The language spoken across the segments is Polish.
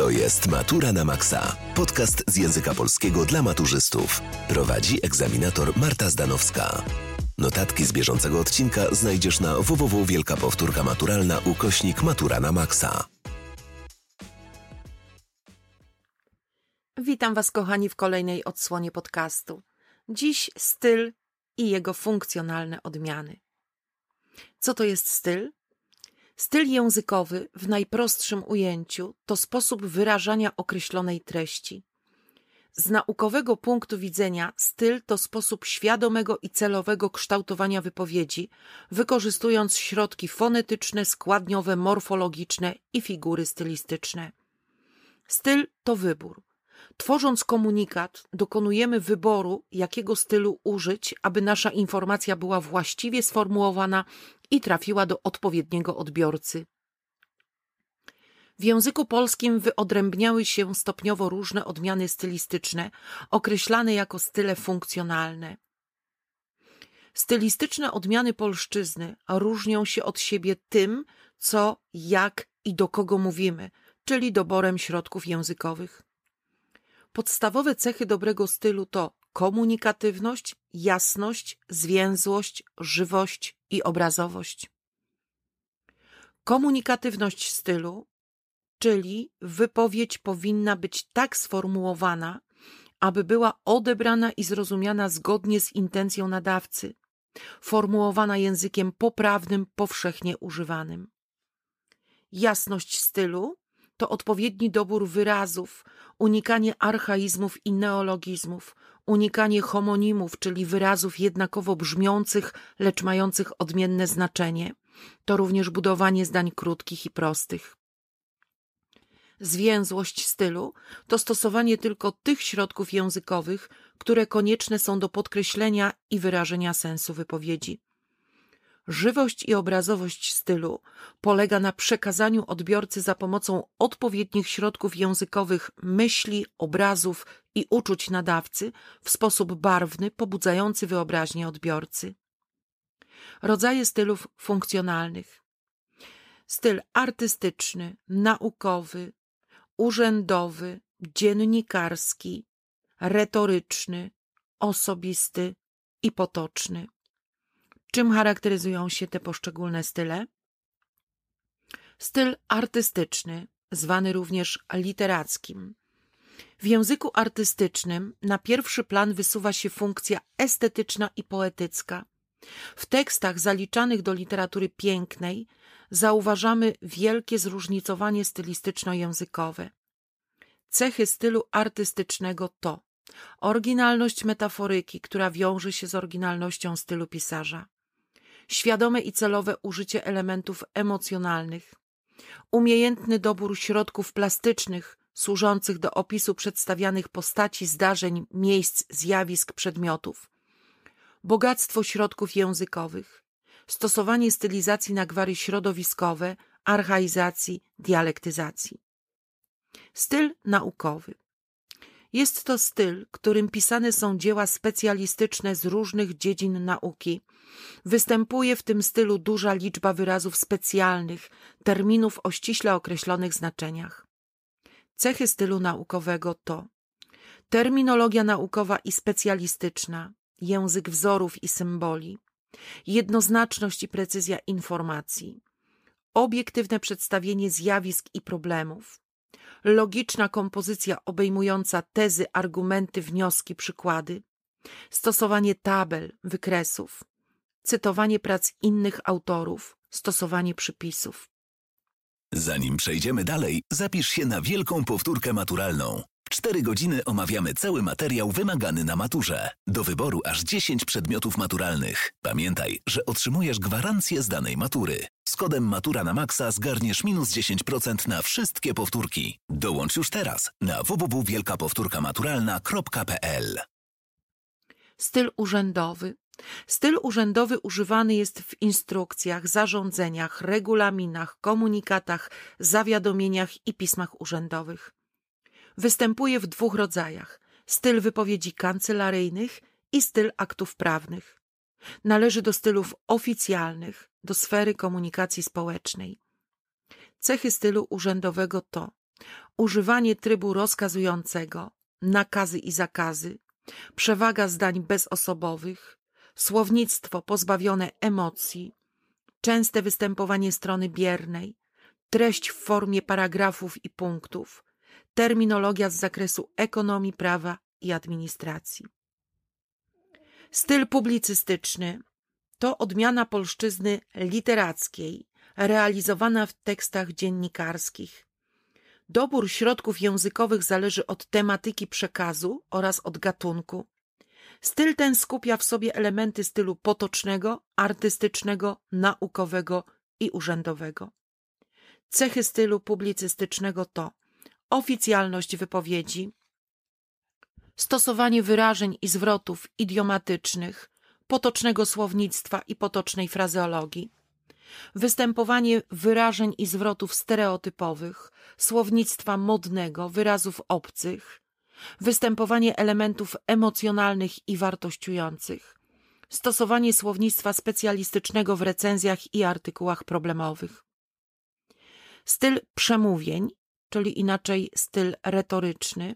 To jest Matura na Maxa. Podcast z języka polskiego dla maturzystów. Prowadzi egzaminator Marta Zdanowska. Notatki z bieżącego odcinka znajdziesz na www Wielka Powtórka Maturalna ukośnik Matura na Maxa. Witam Was, kochani, w kolejnej odsłonie podcastu. Dziś styl i jego funkcjonalne odmiany. Co to jest styl? Styl językowy w najprostszym ujęciu to sposób wyrażania określonej treści. Z naukowego punktu widzenia styl to sposób świadomego i celowego kształtowania wypowiedzi, wykorzystując środki fonetyczne, składniowe, morfologiczne i figury stylistyczne. Styl to wybór. Tworząc komunikat, dokonujemy wyboru, jakiego stylu użyć, aby nasza informacja była właściwie sformułowana i trafiła do odpowiedniego odbiorcy. W języku polskim wyodrębniały się stopniowo różne odmiany stylistyczne, określane jako style funkcjonalne. Stylistyczne odmiany polszczyzny różnią się od siebie tym, co, jak i do kogo mówimy, czyli doborem środków językowych. Podstawowe cechy dobrego stylu to komunikatywność, jasność, zwięzłość, żywość i obrazowość. Komunikatywność stylu, czyli wypowiedź powinna być tak sformułowana, aby była odebrana i zrozumiana zgodnie z intencją nadawcy, formułowana językiem poprawnym, powszechnie używanym. Jasność stylu to odpowiedni dobór wyrazów, unikanie archaizmów i neologizmów, unikanie homonimów, czyli wyrazów jednakowo brzmiących, lecz mających odmienne znaczenie. To również budowanie zdań krótkich i prostych. Zwięzłość stylu to stosowanie tylko tych środków językowych, które konieczne są do podkreślenia i wyrażenia sensu wypowiedzi. Żywość i obrazowość stylu polega na przekazaniu odbiorcy za pomocą odpowiednich środków językowych myśli, obrazów i uczuć nadawcy w sposób barwny, pobudzający wyobraźnię odbiorcy. Rodzaje stylów funkcjonalnych. Styl artystyczny, naukowy, urzędowy, dziennikarski, retoryczny, osobisty i potoczny. Czym charakteryzują się te poszczególne style? Styl artystyczny, zwany również literackim. W języku artystycznym na pierwszy plan wysuwa się funkcja estetyczna i poetycka. W tekstach zaliczanych do literatury pięknej zauważamy wielkie zróżnicowanie stylistyczno-językowe. Cechy stylu artystycznego to oryginalność metaforyki, która wiąże się z oryginalnością stylu pisarza, świadome i celowe użycie elementów emocjonalnych, umiejętny dobór środków plastycznych służących do opisu przedstawianych postaci, zdarzeń, miejsc, zjawisk, przedmiotów, bogactwo środków językowych, stosowanie stylizacji na gwary środowiskowe, archaizacji, dialektyzacji. Styl naukowy. Jest to styl, którym pisane są dzieła specjalistyczne z różnych dziedzin nauki. Występuje w tym stylu duża liczba wyrazów specjalnych, terminów o ściśle określonych znaczeniach. Cechy stylu naukowego to terminologia naukowa i specjalistyczna, język wzorów i symboli, jednoznaczność i precyzja informacji, obiektywne przedstawienie zjawisk i problemów, logiczna kompozycja obejmująca tezy, argumenty, wnioski, przykłady, stosowanie tabel, wykresów, cytowanie prac innych autorów, stosowanie przypisów. Zanim przejdziemy dalej, zapisz się na wielką powtórkę maturalną. 4 godziny omawiamy cały materiał wymagany na maturze. Do wyboru aż 10 przedmiotów maturalnych. Pamiętaj, że otrzymujesz gwarancję z danej matury. Kodem Matura na Maxa zgarniesz minus 10% na wszystkie powtórki. Dołącz już teraz na www.wielkapowtórkamaturalna.pl Styl urzędowy. Styl urzędowy używany jest w instrukcjach, zarządzeniach, regulaminach, komunikatach, zawiadomieniach i pismach urzędowych. Występuje w dwóch rodzajach: styl wypowiedzi kancelaryjnych i styl aktów prawnych. Należy do stylów oficjalnych, do sfery komunikacji społecznej. Cechy stylu urzędowego to używanie trybu rozkazującego, nakazy i zakazy, przewaga zdań bezosobowych, słownictwo pozbawione emocji, częste występowanie strony biernej, treść w formie paragrafów i punktów, terminologia z zakresu ekonomii, prawa i administracji. Styl publicystyczny to odmiana polszczyzny literackiej, realizowana w tekstach dziennikarskich. Dobór środków językowych zależy od tematyki przekazu oraz od gatunku. Styl ten skupia w sobie elementy stylu potocznego, artystycznego, naukowego i urzędowego. Cechy stylu publicystycznego to oficjalność wypowiedzi, stosowanie wyrażeń i zwrotów idiomatycznych, potocznego słownictwa i potocznej frazeologii, występowanie wyrażeń i zwrotów stereotypowych, słownictwa modnego, wyrazów obcych, występowanie elementów emocjonalnych i wartościujących, stosowanie słownictwa specjalistycznego w recenzjach i artykułach problemowych. Styl przemówień, czyli inaczej styl retoryczny,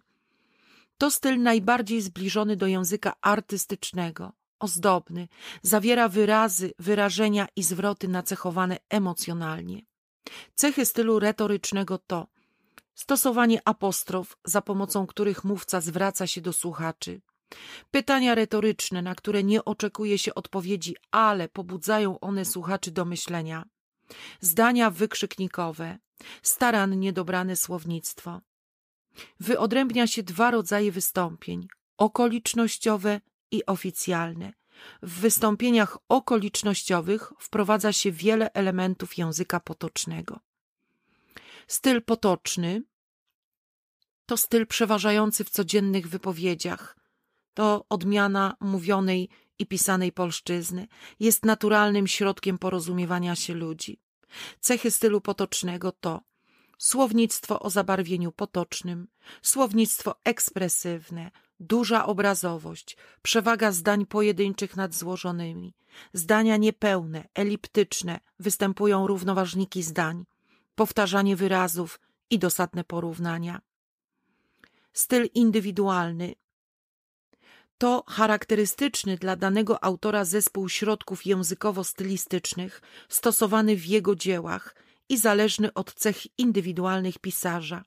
to styl najbardziej zbliżony do języka artystycznego, ozdobny, zawiera wyrazy, wyrażenia i zwroty nacechowane emocjonalnie. Cechy stylu retorycznego to stosowanie apostrof, za pomocą których mówca zwraca się do słuchaczy, pytania retoryczne, na które nie oczekuje się odpowiedzi, ale pobudzają one słuchaczy do myślenia, zdania wykrzyknikowe, starannie dobrane słownictwo. Wyodrębnia się dwa rodzaje wystąpień okolicznościowe i oficjalne. W wystąpieniach okolicznościowych wprowadza się wiele elementów języka potocznego. Styl potoczny to styl przeważający w codziennych wypowiedziach. To odmiana mówionej i pisanej polszczyzny. Jest naturalnym środkiem porozumiewania się ludzi. Cechy stylu potocznego to słownictwo o zabarwieniu potocznym, słownictwo ekspresywne, duża obrazowość, przewaga zdań pojedynczych nad złożonymi, zdania niepełne, eliptyczne, występują równoważniki zdań, powtarzanie wyrazów i dosadne porównania. Styl indywidualny to charakterystyczny dla danego autora zespół środków językowo-stylistycznych stosowany w jego dziełach i zależny od cech indywidualnych pisarza.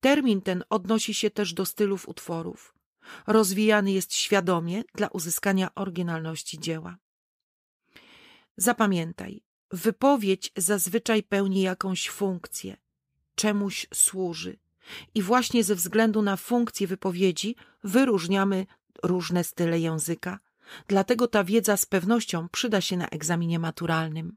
Termin ten odnosi się też do stylów utworów. Rozwijany jest świadomie dla uzyskania oryginalności dzieła. Zapamiętaj, wypowiedź zazwyczaj pełni jakąś funkcję, czemuś służy. I właśnie ze względu na funkcję wypowiedzi wyróżniamy różne style języka. Dlatego ta wiedza z pewnością przyda się na egzaminie maturalnym.